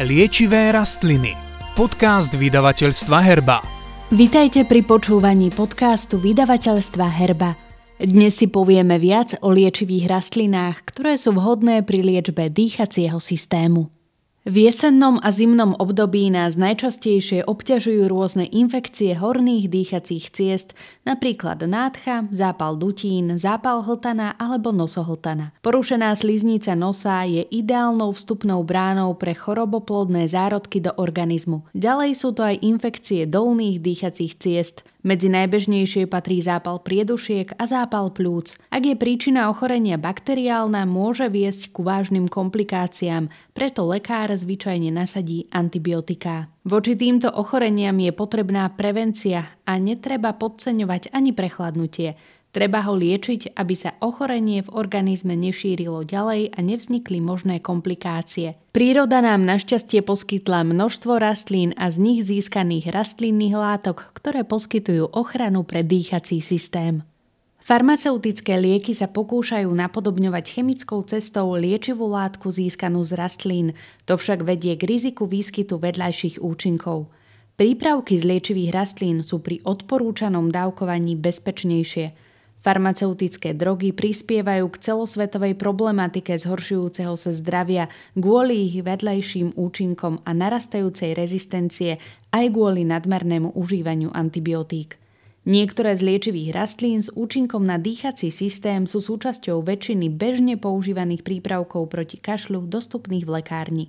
Liečivé rastliny. Podcast vydavateľstva Herba. Vitajte pri počúvaní podcastu vydavateľstva Herba. Dnes si povieme viac o liečivých rastlinách, ktoré sú vhodné pri liečbe dýchacieho systému. V jesennom a zimnom období nás najčastejšie obťažujú rôzne infekcie horných dýchacích ciest, napríklad nádcha, zápal dutín, zápal hltana alebo nosohltana. Porušená sliznica nosa je ideálnou vstupnou bránou pre choroboplodné zárodky do organizmu. Ďalej sú to aj infekcie dolných dýchacích ciest, medzi najbežnejšie patrí zápal priedušiek a zápal plúc. Ak je príčina ochorenia bakteriálna, môže viesť ku vážnym komplikáciám, preto lekár zvyčajne nasadí antibiotiká. Voči týmto ochoreniam je potrebná prevencia a netreba podceňovať ani prechladnutie. Treba ho liečiť, aby sa ochorenie v organizme nešírilo ďalej a nevznikli možné komplikácie. Príroda nám našťastie poskytla množstvo rastlín a z nich získaných rastlinných látok, ktoré poskytujú ochranu pre dýchací systém. Farmaceutické lieky sa pokúšajú napodobňovať chemickou cestou liečivú látku získanú z rastlín, to však vedie k riziku výskytu vedľajších účinkov. Prípravky z liečivých rastlín sú pri odporúčanom dávkovaní bezpečnejšie – Farmaceutické drogy prispievajú k celosvetovej problematike zhoršujúceho sa zdravia kvôli ich vedlejším účinkom a narastajúcej rezistencie aj kvôli nadmernému užívaniu antibiotík. Niektoré z liečivých rastlín s účinkom na dýchací systém sú súčasťou väčšiny bežne používaných prípravkov proti kašľu dostupných v lekárni.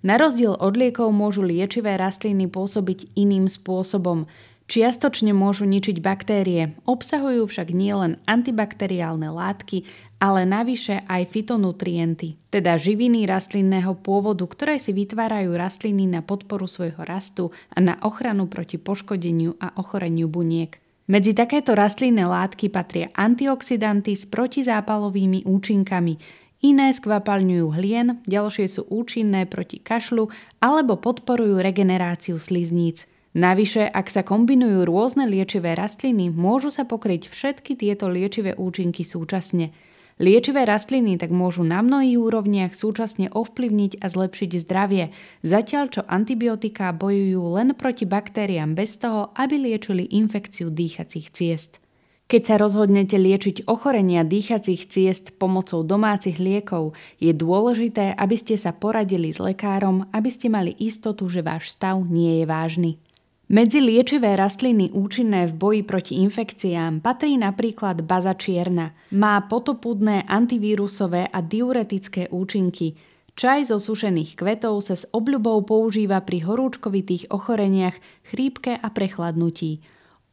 Na rozdiel od liekov môžu liečivé rastliny pôsobiť iným spôsobom, Čiastočne môžu ničiť baktérie, obsahujú však nielen antibakteriálne látky, ale navyše aj fitonutrienty, teda živiny rastlinného pôvodu, ktoré si vytvárajú rastliny na podporu svojho rastu a na ochranu proti poškodeniu a ochoreniu buniek. Medzi takéto rastlinné látky patria antioxidanty s protizápalovými účinkami, iné skvapalňujú hlien, ďalšie sú účinné proti kašlu alebo podporujú regeneráciu slizníc – Navyše, ak sa kombinujú rôzne liečivé rastliny, môžu sa pokryť všetky tieto liečivé účinky súčasne. Liečivé rastliny tak môžu na mnohých úrovniach súčasne ovplyvniť a zlepšiť zdravie, zatiaľ čo antibiotika bojujú len proti baktériám bez toho, aby liečili infekciu dýchacích ciest. Keď sa rozhodnete liečiť ochorenia dýchacích ciest pomocou domácich liekov, je dôležité, aby ste sa poradili s lekárom, aby ste mali istotu, že váš stav nie je vážny. Medzi liečivé rastliny účinné v boji proti infekciám patrí napríklad baza čierna. Má potopudné antivírusové a diuretické účinky. Čaj zo sušených kvetov sa s obľubou používa pri horúčkovitých ochoreniach, chrípke a prechladnutí.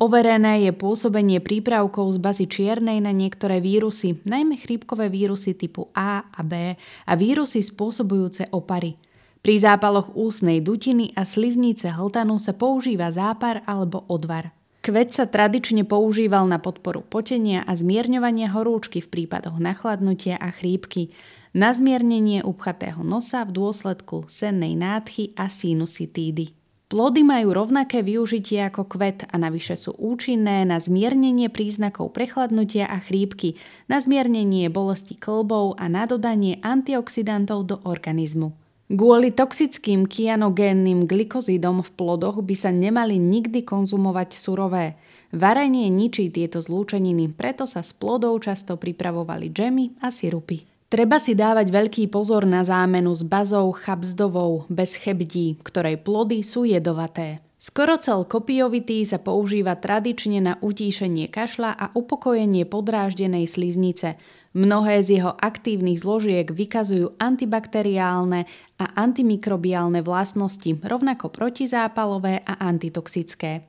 Overené je pôsobenie prípravkov z bazy čiernej na niektoré vírusy, najmä chrípkové vírusy typu A a B a vírusy spôsobujúce opary. Pri zápaloch ústnej dutiny a sliznice hltanu sa používa zápar alebo odvar. Kvet sa tradične používal na podporu potenia a zmierňovania horúčky v prípadoch nachladnutia a chrípky, na zmiernenie upchatého nosa v dôsledku sennej nádchy a sinusitídy. Plody majú rovnaké využitie ako kvet a navyše sú účinné na zmiernenie príznakov prechladnutia a chrípky, na zmiernenie bolesti klbov a na dodanie antioxidantov do organizmu. Kvôli toxickým kianogénnym glykozidom v plodoch by sa nemali nikdy konzumovať surové. Varenie ničí tieto zlúčeniny, preto sa z plodov často pripravovali džemy a sirupy. Treba si dávať veľký pozor na zámenu s bazou chabzdovou bez chebdí, ktorej plody sú jedovaté. Skorocel kopiovitý sa používa tradične na utíšenie kašla a upokojenie podráždenej sliznice. Mnohé z jeho aktívnych zložiek vykazujú antibakteriálne a antimikrobiálne vlastnosti, rovnako protizápalové a antitoxické.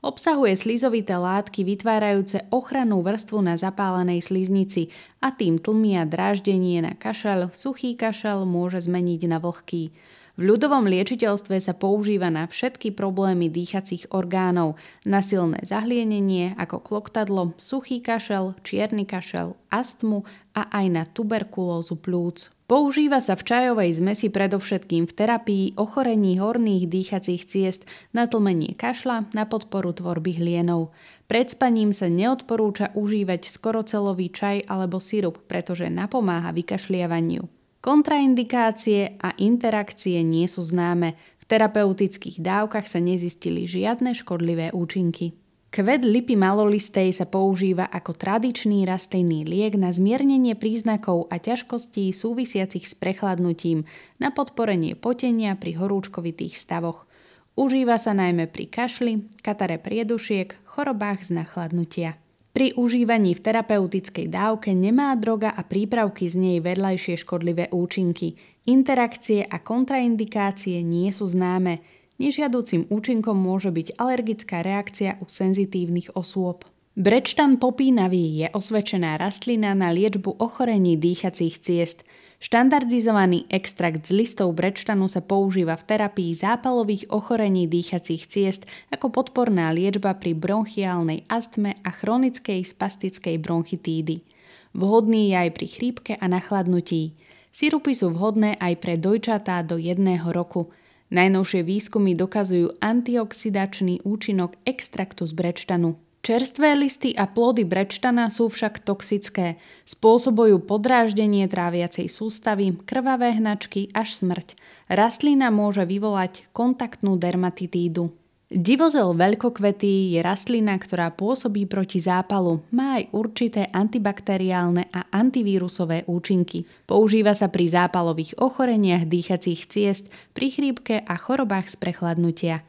Obsahuje slizovité látky vytvárajúce ochrannú vrstvu na zapálenej sliznici a tým tlmia dráždenie na kašel, suchý kašel môže zmeniť na vlhký. V ľudovom liečiteľstve sa používa na všetky problémy dýchacích orgánov, na silné zahlienenie ako kloktadlo, suchý kašel, čierny kašel, astmu a aj na tuberkulózu plúc. Používa sa v čajovej zmesi predovšetkým v terapii ochorení horných dýchacích ciest na tlmenie kašla na podporu tvorby hlienov. Pred spaním sa neodporúča užívať skorocelový čaj alebo sirup, pretože napomáha vykašliavaniu. Kontraindikácie a interakcie nie sú známe. V terapeutických dávkach sa nezistili žiadne škodlivé účinky. Kvet lipy malolistej sa používa ako tradičný rastlinný liek na zmiernenie príznakov a ťažkostí súvisiacich s prechladnutím, na podporenie potenia pri horúčkovitých stavoch. Užíva sa najmä pri kašli, katare priedušiek, chorobách z nachladnutia. Pri užívaní v terapeutickej dávke nemá droga a prípravky z nej vedľajšie škodlivé účinky. Interakcie a kontraindikácie nie sú známe. Nežiaducim účinkom môže byť alergická reakcia u senzitívnych osôb. Brečtan popínavý je osvedčená rastlina na liečbu ochorení dýchacích ciest. Štandardizovaný extrakt z listov brečtanu sa používa v terapii zápalových ochorení dýchacích ciest ako podporná liečba pri bronchiálnej astme a chronickej spastickej bronchitídy. Vhodný je aj pri chrípke a nachladnutí. Sirupy sú vhodné aj pre dojčatá do jedného roku – Najnovšie výskumy dokazujú antioxidačný účinok extraktu z brečtanu. Čerstvé listy a plody brečtana sú však toxické. Spôsobujú podráždenie tráviacej sústavy, krvavé hnačky až smrť. Rastlina môže vyvolať kontaktnú dermatitídu. Divozel veľkokvetý je rastlina, ktorá pôsobí proti zápalu. Má aj určité antibakteriálne a antivírusové účinky. Používa sa pri zápalových ochoreniach dýchacích ciest, pri chrípke a chorobách z prechladnutia.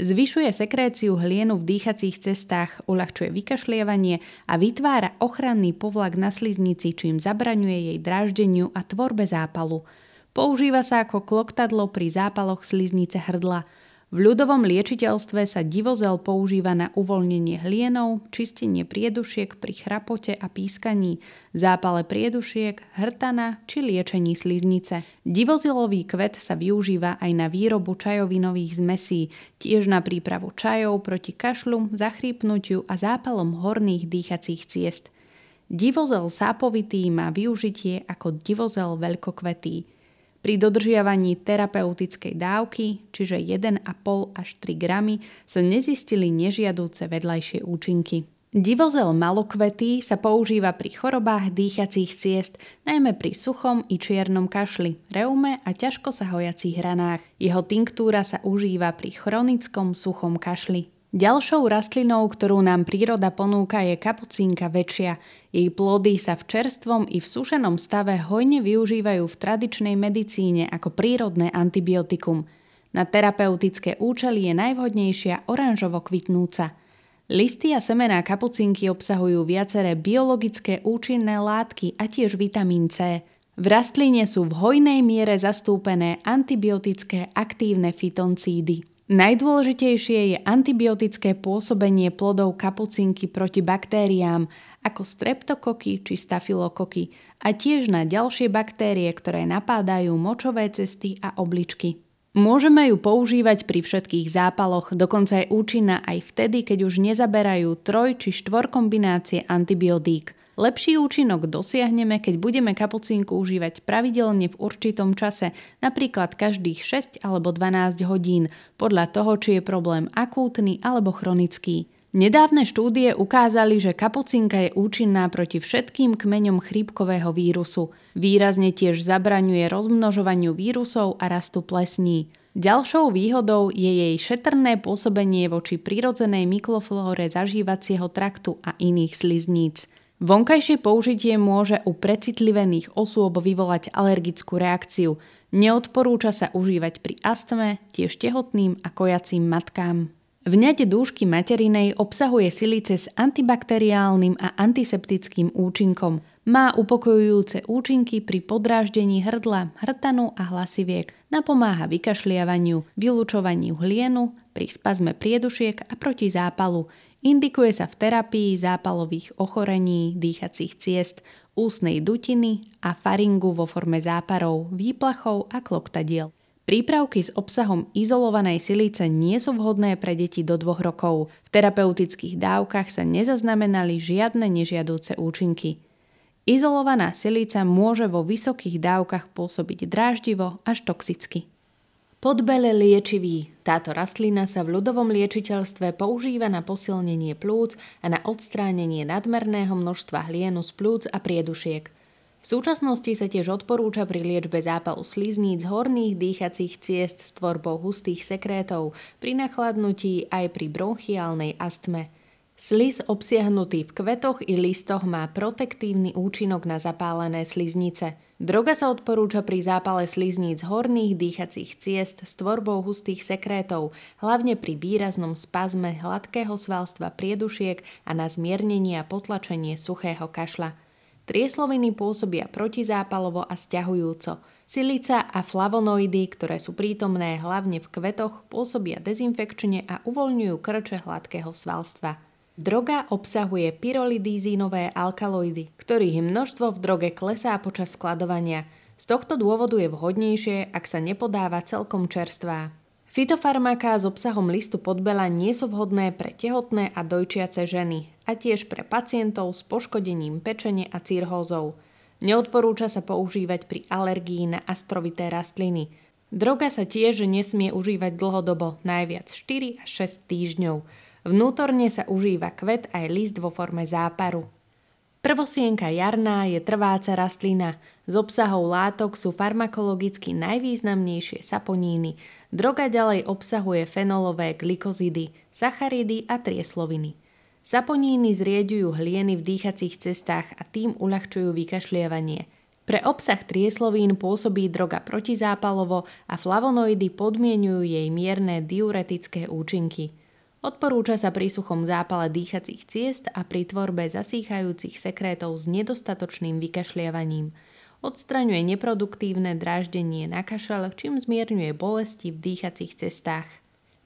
Zvyšuje sekréciu hlienu v dýchacích cestách, uľahčuje vykašlievanie a vytvára ochranný povlak na sliznici, čím zabraňuje jej dráždeniu a tvorbe zápalu. Používa sa ako kloktadlo pri zápaloch sliznice hrdla – v ľudovom liečiteľstve sa divozel používa na uvoľnenie hlienov, čistenie priedušiek pri chrapote a pískaní, zápale priedušiek, hrtana či liečení sliznice. Divozelový kvet sa využíva aj na výrobu čajovinových zmesí, tiež na prípravu čajov proti kašľu, zachrípnutiu a zápalom horných dýchacích ciest. Divozel sápovitý má využitie ako divozel veľkokvetý. Pri dodržiavaní terapeutickej dávky, čiže 1,5 až 3 gramy, sa nezistili nežiadúce vedľajšie účinky. Divozel malokvetý sa používa pri chorobách dýchacích ciest, najmä pri suchom i čiernom kašli, reume a ťažko sa hojacích hranách. Jeho tinktúra sa užíva pri chronickom suchom kašli. Ďalšou rastlinou, ktorú nám príroda ponúka, je kapucínka väčšia. Jej plody sa v čerstvom i v sušenom stave hojne využívajú v tradičnej medicíne ako prírodné antibiotikum. Na terapeutické účely je najvhodnejšia oranžovo kvitnúca. Listy a semená kapucinky obsahujú viaceré biologické účinné látky a tiež vitamín C. V rastline sú v hojnej miere zastúpené antibiotické aktívne fitoncídy. Najdôležitejšie je antibiotické pôsobenie plodov kapucinky proti baktériám ako streptokoky či stafilokoky a tiež na ďalšie baktérie, ktoré napádajú močové cesty a obličky. Môžeme ju používať pri všetkých zápaloch, dokonca je účinná aj vtedy, keď už nezaberajú troj či štvor kombinácie antibiotík – Lepší účinok dosiahneme, keď budeme kapucínku užívať pravidelne v určitom čase, napríklad každých 6 alebo 12 hodín, podľa toho, či je problém akútny alebo chronický. Nedávne štúdie ukázali, že kapucinka je účinná proti všetkým kmeňom chrípkového vírusu. Výrazne tiež zabraňuje rozmnožovaniu vírusov a rastu plesní. Ďalšou výhodou je jej šetrné pôsobenie voči prirodzenej mikroflóre zažívacieho traktu a iných slizníc. Vonkajšie použitie môže u precitlivených osôb vyvolať alergickú reakciu. Neodporúča sa užívať pri astme, tiež tehotným a kojacím matkám. Vňať dúšky materinej obsahuje silice s antibakteriálnym a antiseptickým účinkom. Má upokojujúce účinky pri podráždení hrdla, hrtanu a hlasiviek. Napomáha vykašliavaniu, vylúčovaniu hlienu, pri spazme priedušiek a proti zápalu. Indikuje sa v terapii zápalových ochorení, dýchacích ciest, ústnej dutiny a faringu vo forme záparov, výplachov a kloktadiel. Prípravky s obsahom izolovanej silice nie sú vhodné pre deti do dvoch rokov. V terapeutických dávkach sa nezaznamenali žiadne nežiadúce účinky. Izolovaná silica môže vo vysokých dávkach pôsobiť dráždivo až toxicky. Podbele liečivý. Táto rastlina sa v ľudovom liečiteľstve používa na posilnenie plúc a na odstránenie nadmerného množstva hlienu z plúc a priedušiek. V súčasnosti sa tiež odporúča pri liečbe zápalu slizníc horných dýchacích ciest s tvorbou hustých sekrétov, pri nachladnutí aj pri bronchiálnej astme. Sliz obsiahnutý v kvetoch i listoch má protektívny účinok na zapálené sliznice. Droga sa odporúča pri zápale slizníc horných dýchacích ciest s tvorbou hustých sekrétov, hlavne pri výraznom spazme hladkého svalstva priedušiek a na zmiernenie a potlačenie suchého kašla. Triesloviny pôsobia protizápalovo a stiahujúco. Silica a flavonoidy, ktoré sú prítomné hlavne v kvetoch, pôsobia dezinfekčne a uvoľňujú krče hladkého svalstva. Droga obsahuje pyrolidízinové alkaloidy, ktorých množstvo v droge klesá počas skladovania. Z tohto dôvodu je vhodnejšie, ak sa nepodáva celkom čerstvá. Fitofarmaká s obsahom listu podbela nie sú vhodné pre tehotné a dojčiace ženy a tiež pre pacientov s poškodením pečene a cirhózou. Neodporúča sa používať pri alergii na astrovité rastliny. Droga sa tiež nesmie užívať dlhodobo, najviac 4 až 6 týždňov. Vnútorne sa užíva kvet aj list vo forme záparu. Prvosienka jarná je trváca rastlina. Z obsahov látok sú farmakologicky najvýznamnejšie saponíny. Droga ďalej obsahuje fenolové glikozidy, sacharidy a triesloviny. Saponíny zrieďujú hlieny v dýchacích cestách a tým uľahčujú vykašlievanie. Pre obsah trieslovín pôsobí droga protizápalovo a flavonoidy podmienujú jej mierne diuretické účinky – Odporúča sa pri suchom zápale dýchacích ciest a pri tvorbe zasýchajúcich sekrétov s nedostatočným vykašliavaním. Odstraňuje neproduktívne dráždenie na kašel, čím zmierňuje bolesti v dýchacích cestách.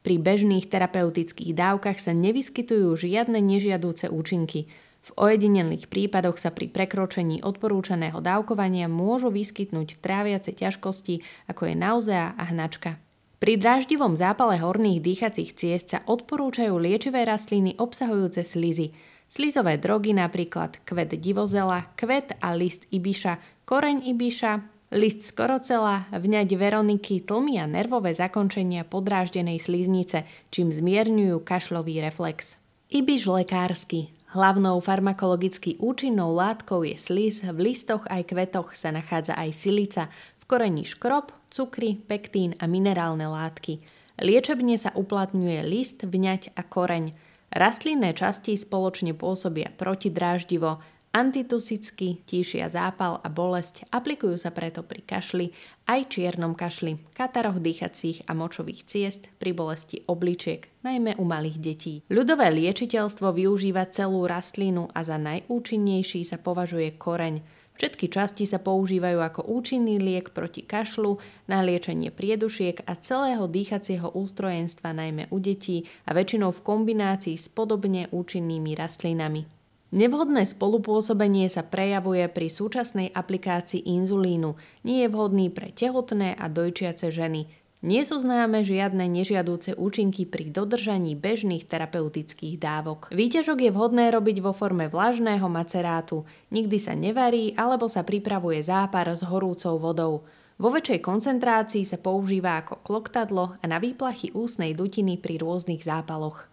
Pri bežných terapeutických dávkach sa nevyskytujú žiadne nežiadúce účinky. V ojedinelých prípadoch sa pri prekročení odporúčaného dávkovania môžu vyskytnúť tráviace ťažkosti, ako je nauzea a hnačka. Pri dráždivom zápale horných dýchacích ciest sa odporúčajú liečivé rastliny obsahujúce slizy. Slizové drogy napríklad kvet divozela, kvet a list ibiša, koreň ibiša, list skorocela, vňať veroniky tlmia nervové zakončenia podráždenej sliznice, čím zmierňujú kašlový reflex. Ibiš lekársky. Hlavnou farmakologicky účinnou látkou je sliz, v listoch aj kvetoch sa nachádza aj silica, korení škrob, cukry, pektín a minerálne látky. Liečebne sa uplatňuje list, vňať a koreň. Rastlinné časti spoločne pôsobia protidráždivo, antitusicky, tíšia zápal a bolesť, aplikujú sa preto pri kašli, aj čiernom kašli, kataroch dýchacích a močových ciest, pri bolesti obličiek, najmä u malých detí. Ľudové liečiteľstvo využíva celú rastlinu a za najúčinnejší sa považuje koreň. Všetky časti sa používajú ako účinný liek proti kašlu, na liečenie priedušiek a celého dýchacieho ústrojenstva najmä u detí a väčšinou v kombinácii s podobne účinnými rastlinami. Nevhodné spolupôsobenie sa prejavuje pri súčasnej aplikácii inzulínu. Nie je vhodný pre tehotné a dojčiace ženy. Nie sú známe žiadne nežiadúce účinky pri dodržaní bežných terapeutických dávok. Výťažok je vhodné robiť vo forme vlažného macerátu. Nikdy sa nevarí alebo sa pripravuje zápar s horúcou vodou. Vo väčšej koncentrácii sa používa ako kloktadlo a na výplachy ústnej dutiny pri rôznych zápaloch.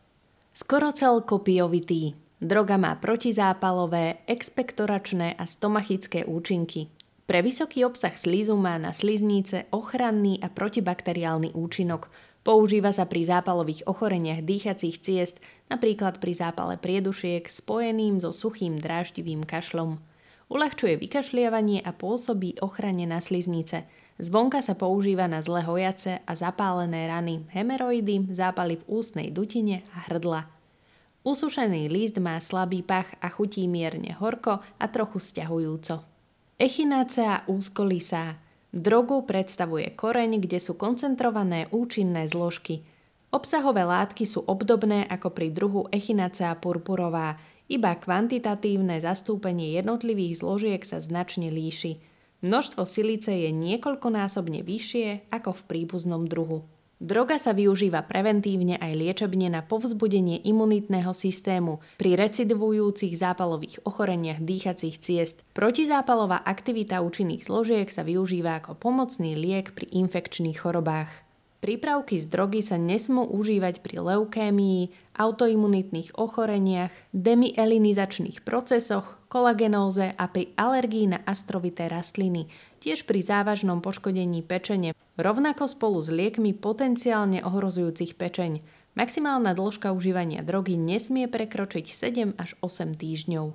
Skorocel kopiovitý. Droga má protizápalové, expektoračné a stomachické účinky. Pre vysoký obsah slízu má na sliznice ochranný a protibakteriálny účinok. Používa sa pri zápalových ochoreniach dýchacích ciest, napríklad pri zápale priedušiek spojeným so suchým dráždivým kašlom. Uľahčuje vykašliavanie a pôsobí ochrane na sliznice. Zvonka sa používa na zle hojace a zapálené rany, hemeroidy, zápaly v ústnej dutine a hrdla. Usušený list má slabý pach a chutí mierne horko a trochu stiahujúco. Echinacea úzkolisá. Drogu predstavuje koreň, kde sú koncentrované účinné zložky. Obsahové látky sú obdobné ako pri druhu Echinacea purpurová, iba kvantitatívne zastúpenie jednotlivých zložiek sa značne líši. Množstvo silice je niekoľkonásobne vyššie ako v príbuznom druhu. Droga sa využíva preventívne aj liečebne na povzbudenie imunitného systému pri recidivujúcich zápalových ochoreniach dýchacích ciest. Protizápalová aktivita účinných zložiek sa využíva ako pomocný liek pri infekčných chorobách. Prípravky z drogy sa nesmú užívať pri leukémii, autoimunitných ochoreniach, demielinizačných procesoch, kolagenóze a pri alergii na astrovité rastliny, tiež pri závažnom poškodení pečene, rovnako spolu s liekmi potenciálne ohrozujúcich pečeň. Maximálna dĺžka užívania drogy nesmie prekročiť 7 až 8 týždňov.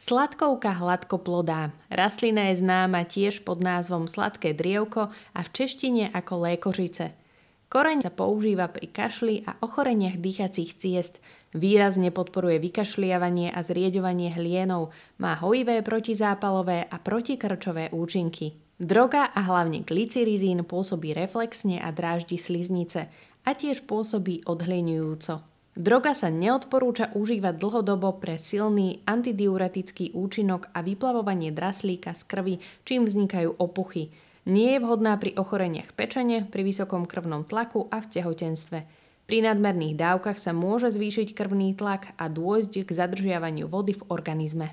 Sladkovka hladkoplodá. Rastlina je známa tiež pod názvom sladké drievko a v češtine ako lékožice. Koreň sa používa pri kašli a ochoreniach dýchacích ciest. Výrazne podporuje vykašliavanie a zrieďovanie hlienov. Má hojivé protizápalové a protikrčové účinky. Droga a hlavne glycyrizín pôsobí reflexne a dráždi sliznice a tiež pôsobí odhliňujúco. Droga sa neodporúča užívať dlhodobo pre silný antidiuretický účinok a vyplavovanie draslíka z krvi, čím vznikajú opuchy. Nie je vhodná pri ochoreniach pečene, pri vysokom krvnom tlaku a v tehotenstve. Pri nadmerných dávkach sa môže zvýšiť krvný tlak a dôjsť k zadržiavaniu vody v organizme.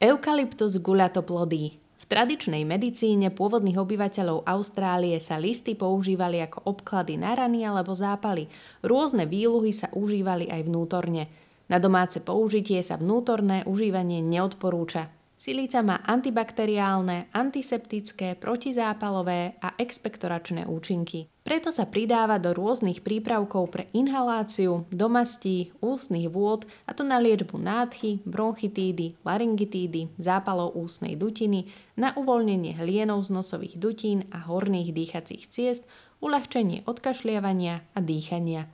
Eukalyptus guľatoplodý v tradičnej medicíne pôvodných obyvateľov Austrálie sa listy používali ako obklady na rany alebo zápaly. Rôzne výluhy sa užívali aj vnútorne. Na domáce použitie sa vnútorné užívanie neodporúča. Silica má antibakteriálne, antiseptické, protizápalové a expektoračné účinky. Preto sa pridáva do rôznych prípravkov pre inhaláciu, domastí, ústnych vôd a to na liečbu nádchy, bronchitídy, laryngitídy, zápalov ústnej dutiny, na uvoľnenie hlienov z nosových dutín a horných dýchacích ciest, uľahčenie odkašliavania a dýchania.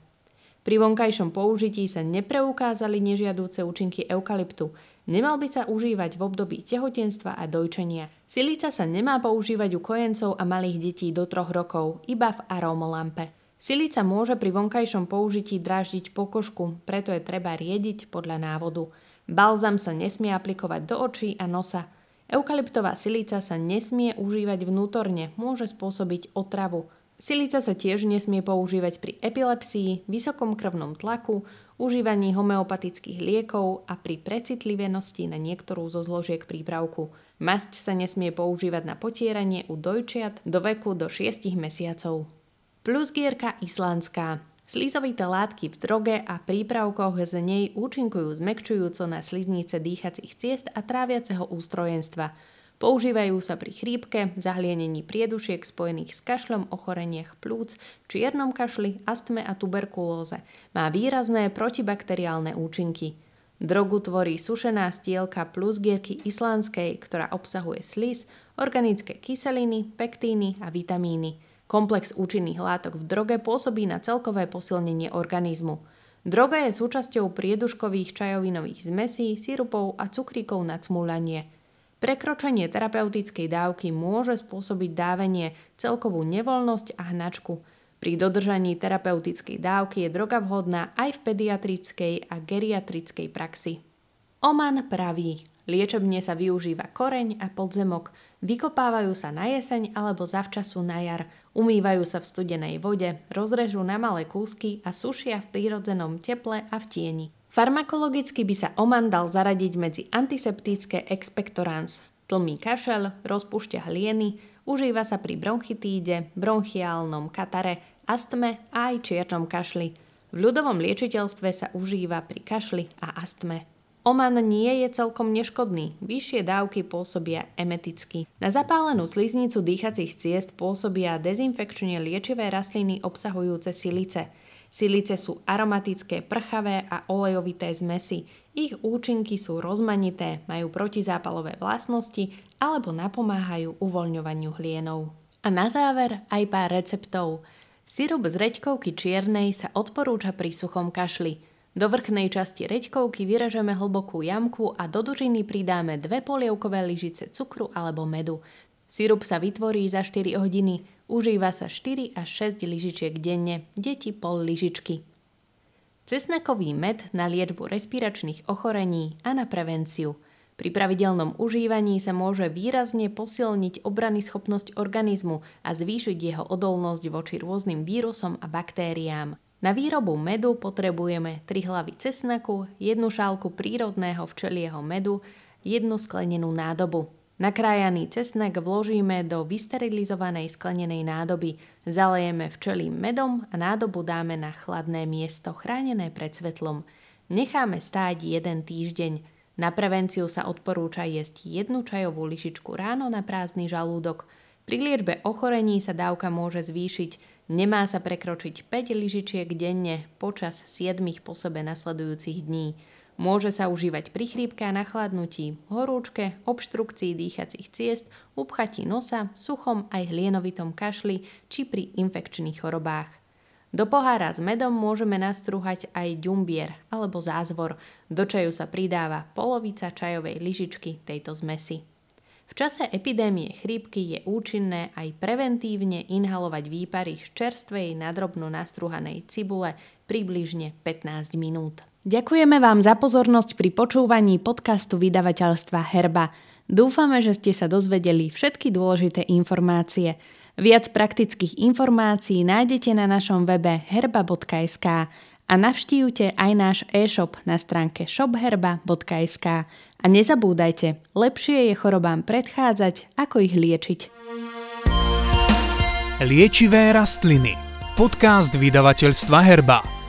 Pri vonkajšom použití sa nepreukázali nežiadúce účinky eukalyptu. Nemal by sa užívať v období tehotenstva a dojčenia. Silica sa nemá používať u kojencov a malých detí do troch rokov, iba v aromolampe. Silica môže pri vonkajšom použití dráždiť pokožku, preto je treba riediť podľa návodu. Balzam sa nesmie aplikovať do očí a nosa. Eukalyptová silica sa nesmie užívať vnútorne, môže spôsobiť otravu. Silica sa tiež nesmie používať pri epilepsii, vysokom krvnom tlaku, užívaní homeopatických liekov a pri precitlivenosti na niektorú zo zložiek prípravku. Masť sa nesmie používať na potieranie u dojčiat do veku do 6 mesiacov. Plusgierka islandská. Slizovité látky v droge a prípravkoch z nej účinkujú zmekčujúco na sliznice dýchacích ciest a tráviaceho ústrojenstva – Používajú sa pri chrípke, zahlienení priedušiek spojených s kašľom, ochoreniach plúc, čiernom kašli, astme a tuberkulóze. Má výrazné protibakteriálne účinky. Drogu tvorí sušená stielka plus gierky islandskej, ktorá obsahuje slis, organické kyseliny, pektíny a vitamíny. Komplex účinných látok v droge pôsobí na celkové posilnenie organizmu. Droga je súčasťou prieduškových čajovinových zmesí, sirupov a cukríkov na cmúľanie. Prekročenie terapeutickej dávky môže spôsobiť dávenie, celkovú nevoľnosť a hnačku. Pri dodržaní terapeutickej dávky je droga vhodná aj v pediatrickej a geriatrickej praxi. Oman praví. Liečebne sa využíva koreň a podzemok. Vykopávajú sa na jeseň alebo zavčasu na jar. Umývajú sa v studenej vode, rozrežú na malé kúsky a sušia v prírodzenom teple a v tieni. Farmakologicky by sa oman dal zaradiť medzi antiseptické expectorans. Tlmí kašel, rozpúšťa hlieny, užíva sa pri bronchitíde, bronchiálnom katare, astme a aj čiernom kašli. V ľudovom liečiteľstve sa užíva pri kašli a astme. Oman nie je celkom neškodný, vyššie dávky pôsobia emeticky. Na zapálenú sliznicu dýchacích ciest pôsobia dezinfekčne liečivé rastliny obsahujúce silice – Silice sú aromatické, prchavé a olejovité zmesy. Ich účinky sú rozmanité, majú protizápalové vlastnosti alebo napomáhajú uvoľňovaniu hlienov. A na záver aj pár receptov. Sirup z reďkovky čiernej sa odporúča pri suchom kašli. Do vrchnej časti reďkovky vyražeme hlbokú jamku a do dužiny pridáme dve polievkové lyžice cukru alebo medu. Sirup sa vytvorí za 4 hodiny, užíva sa 4 až 6 lyžičiek denne, deti pol lyžičky. Cesnakový med na liečbu respiračných ochorení a na prevenciu. Pri pravidelnom užívaní sa môže výrazne posilniť obrany schopnosť organizmu a zvýšiť jeho odolnosť voči rôznym vírusom a baktériám. Na výrobu medu potrebujeme 3 hlavy cesnaku, jednu šálku prírodného včelieho medu, jednu sklenenú nádobu. Nakrájaný cesnak vložíme do vysterilizovanej sklenenej nádoby, zalejeme včelým medom a nádobu dáme na chladné miesto chránené pred svetlom. Necháme stáť jeden týždeň. Na prevenciu sa odporúča jesť jednu čajovú lyžičku ráno na prázdny žalúdok. Pri liečbe ochorení sa dávka môže zvýšiť. Nemá sa prekročiť 5 lyžičiek denne počas 7 po sebe nasledujúcich dní. Môže sa užívať pri chrípke a nachladnutí, horúčke, obštrukcii dýchacích ciest, upchatí nosa, suchom aj hlienovitom kašli či pri infekčných chorobách. Do pohára s medom môžeme nastrúhať aj ďumbier alebo zázvor. Do čaju sa pridáva polovica čajovej lyžičky tejto zmesi. V čase epidémie chrípky je účinné aj preventívne inhalovať výpary z čerstvej nadrobno nastruhanej cibule približne 15 minút. Ďakujeme vám za pozornosť pri počúvaní podcastu vydavateľstva Herba. Dúfame, že ste sa dozvedeli všetky dôležité informácie. Viac praktických informácií nájdete na našom webe herba.sk a navštívte aj náš e-shop na stránke shopherba.sk. A nezabúdajte, lepšie je chorobám predchádzať, ako ich liečiť. Liečivé rastliny. Podcast vydavateľstva Herba.